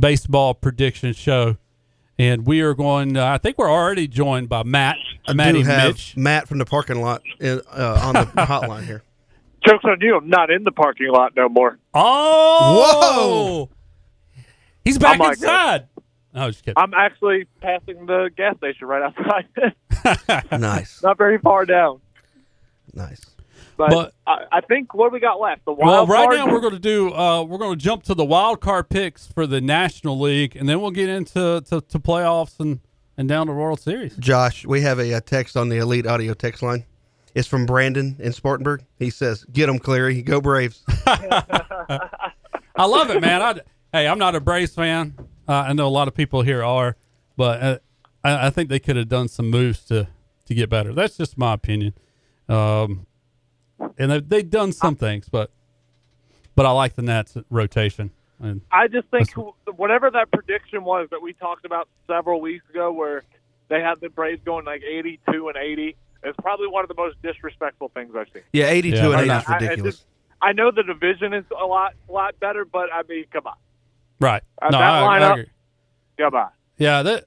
baseball prediction show, and we are going. Uh, I think we're already joined by Matt, I Matty do have Mitch. Matt from the parking lot in, uh, on the hotline here. Joke's on you. I'm not in the parking lot no more. Oh, Whoa! He's back my inside. I was just kidding. I'm actually passing the gas station right outside. Nice, not very far down. nice. But, But- I, I think what do we got left? The Well, right card? now we're going to do. Uh, we're going to jump to the wild card picks for the National League, and then we'll get into to, to playoffs and and down to World Series. Josh, we have a, uh text on the Elite Audio text line. It's from Brandon in Spartanburg. He says, "Get them, Cleary. Go Braves." I love it, man. I, hey, I'm not a Braves fan. Uh, I know a lot of people here are, but uh, I, I think they could have done some moves to to get better. That's just my opinion. Um, and they've, they've done some things, but but I like the Nats rotation. And I just think whatever that prediction was that we talked about several weeks ago, where they had the Braves going like 82 and 80, is probably one of the most disrespectful things I've seen. Yeah, eighty-two Yeah, and I'm eight not- is I- I ridiculous. just- I know the division is a lot lot better, but I mean, come on, right, Uh, no, that I, I lineup- agree. come on. Yeah, that,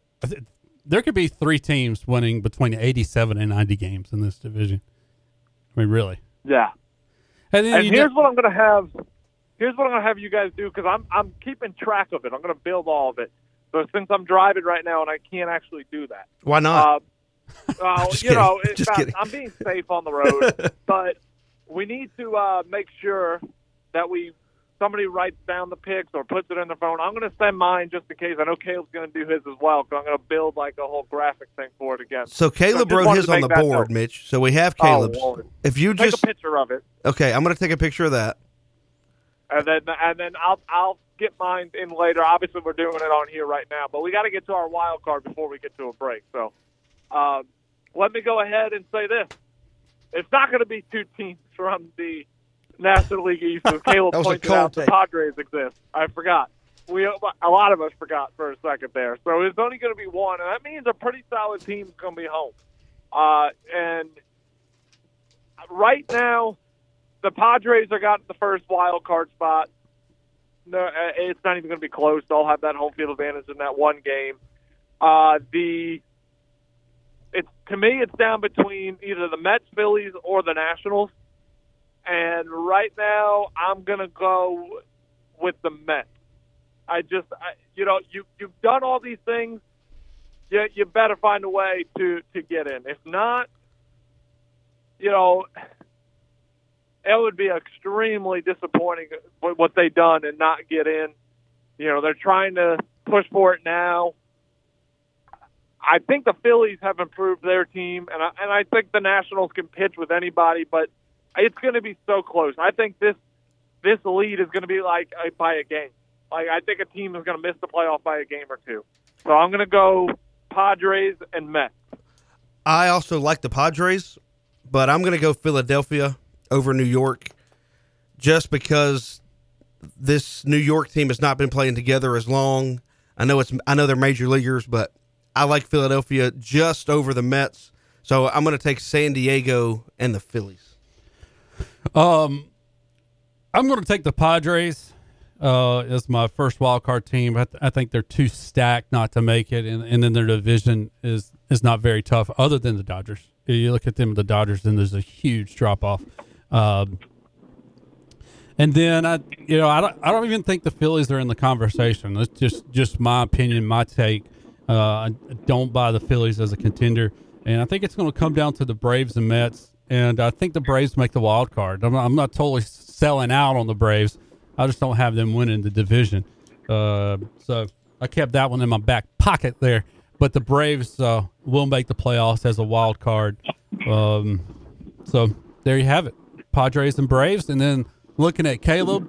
there could be three teams winning between 87 and 90 games in this division. I mean, really. Yeah. And then And here's do- what I'm going to have. Here's what I'm going to have you guys do because I'm I'm keeping track of it. I'm going to build all of it. So since I'm driving right now and I can't actually do that, Why not? uh, uh, Just you know, kidding. it's Just not- I'm being safe on the road, but we need to uh, make sure that we somebody writes down the picks or puts it in their phone. I'm going to send mine just in case. I know Caleb's going to do his as well, so I'm going to build like a whole graphic thing for it again. so Caleb just wrote his on the board, note. Mitch. So we have Oh, Caleb's. Lord. if you Take just a picture of it. okay, I'm going to take a picture of that. and then and then I'll I'll get mine in later. Obviously, we're doing it on here right now, but we got to get to our wild card before we get to a break. So, um, let me go ahead and say this: it's not going to be two teams from the National League East, as Caleb pointed out. The. Padres exist. I forgot. We a lot of us forgot for a second there. So it's only going to be one, and that means a pretty solid team's going to be home. Uh, and right now, the Padres are got the first wild card spot. No, uh, it's not even going to be close. They'll have that home field advantage in that one game. Uh, the it's to me, it's down between either the Mets, Phillies, or the Nationals. And right now, I'm to go with the Mets. I just, I, you know, you you've done all these things. You you better find a way to to get in. If not, you know, it would be extremely disappointing what they've done and not get in. You know, they're trying to push for it now. I think the Phillies have improved their team, and I, and I think the Nationals can pitch with anybody, but it's going to be so close. I think this this lead is going to be like uh, by a game. Like I think a team is going to miss the playoff by a game or two. So I'm going to go Padres and Mets. I also like the Padres, but I'm going to go Philadelphia over New York just because this New York team has not been playing together as long. I know it's I know they're major leaguers, but I like Philadelphia just over the Mets. So I'm going to take San Diego and the Phillies. Um, I'm going to take the Padres uh, as my first wild card team. I, th- I think they're too stacked not to make it, and, and then their division is is not very tough. Other than the Dodgers, you look at them, the Dodgers, and there's a huge drop off. Um, and then I, you know, I don't, I don't even think the Phillies are in the conversation. That's just just my opinion, my take. Uh, I don't buy the Phillies as a contender, and I think it's going to come down to the Braves and Mets. And I think the Braves make the wild card. I'm not, I'm not totally selling out on the Braves. I just don't have them winning the division. Uh, so I kept that one in my back pocket there. But the Braves uh, will make the playoffs as a wild card. Um, so there you have it, Padres and Braves. And then looking at Caleb,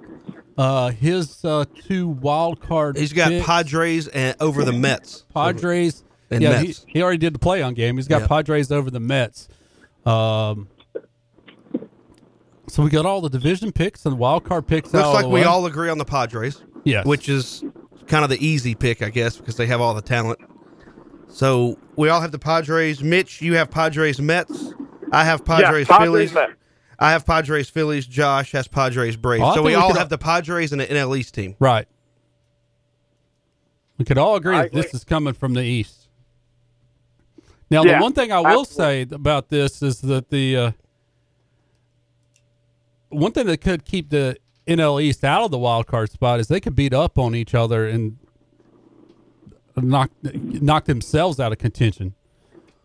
uh, his uh, two wild card. He's got picks. Padres and over the Mets. Padres. And yeah, Mets. He, he already did the play on game. He's got Yeah. Padres over the Mets. Um, so we got all the division picks and wild card picks. Looks like we way. all agree on the Padres. Yes. Which is kind of the easy pick, I guess, because they have all the talent. So we all have the Padres. Mitch, you have Padres Mets. I have Padres yeah, Phillies. Mets. I have Padres Phillies. Josh has Padres Braves. I so we we all could- have the Padres and the NL East team. right. We could all agree I that this is coming from the east. Now, Yeah, the one thing I will absolutely. say about this is that the uh, one thing that could keep the NL East out of the wild card spot is they could beat up on each other and knock knock themselves out of contention.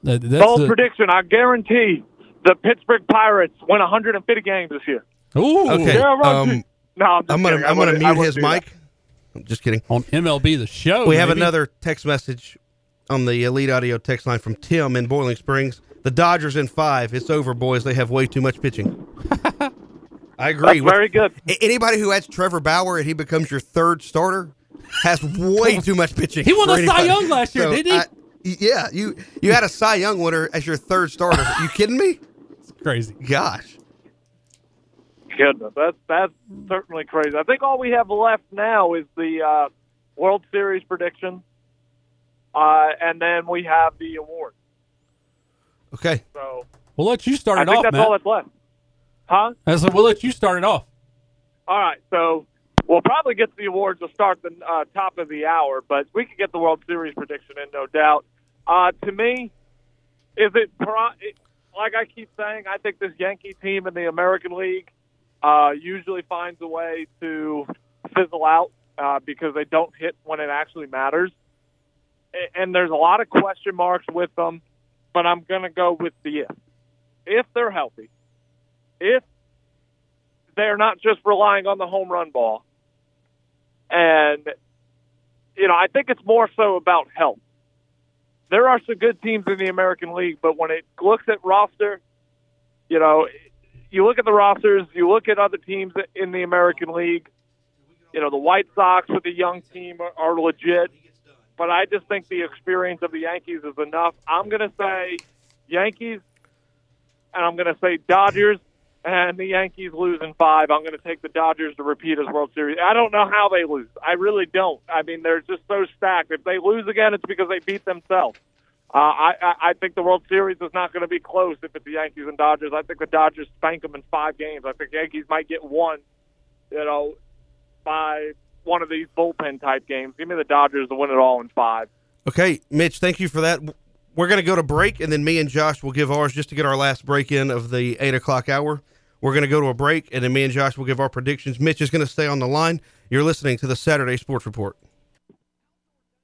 That- That's Bold the- prediction. I guarantee the Pittsburgh Pirates win 150 games this year. Ooh, Okay. Yeah, um, No, I'm, just I'm gonna kidding. I I'm gonna wouldn't- mute his do that. mic. I'm just kidding. on MLB the show. We have another text message on the Elite Audio text line from Tim in Boiling Springs. The Dodgers in five. It's over, boys. They have way too much pitching. I agree. That's very good. Anybody who adds Trevor Bauer and he becomes your third starter has way too much pitching. He won for a Cy. Young last year, didn't he? I- yeah, you you had a Cy Young winner as your third starter. you kidding me? It's crazy. Gosh. Goodness, that's that's certainly crazy. I think all we have left now is the uh, World Series prediction, uh, and then we have the award. Okay. So We'll let you start I it think off, that's Matt. all that's left. Huh? I said we'll let you start it off. All right, so we'll probably get the awards to start the uh, top of the hour, but we could get the World Series prediction in, no doubt. Uh, to me, is it, pro- it like I keep saying? I think this Yankee team in the American League uh, usually finds a way to fizzle out uh, because they don't hit when it actually matters, and there's a lot of question marks with them. But I'm going to go with the if. If they're healthy, if they're not just relying on the home run ball. And, you know, I think it's more so about health. There are some good teams in the American League, but when it looks at roster, you know, you look at the rosters, you look at other teams in the American League, you know, the White Sox with a young team are, are legit, but I just think the experience of the Yankees is enough. I'm going to say Yankees, and I'm going to say Dodgers, and the Yankees lose in five. I'm going to take the Dodgers to repeat as World Series. I don't know how they lose. I really don't. I mean, they're just so stacked. If they lose again, it's because they beat themselves. Uh, I, I I think the World Series is not going to be close if it's the Yankees and Dodgers. I think the Dodgers spank them in five games. I think Yankees might get one, you know, by one of these bullpen type games. Give me the Dodgers to win it all in five. Okay, Mitch, thank you for that. We're going to go to break, and then me and Josh will give ours just to get our last break in of the 8 o'clock hour. We're going to go to a break, and then me and Josh will give our predictions. Mitch is going to stay on the line. You're listening to the Saturday Sports Report.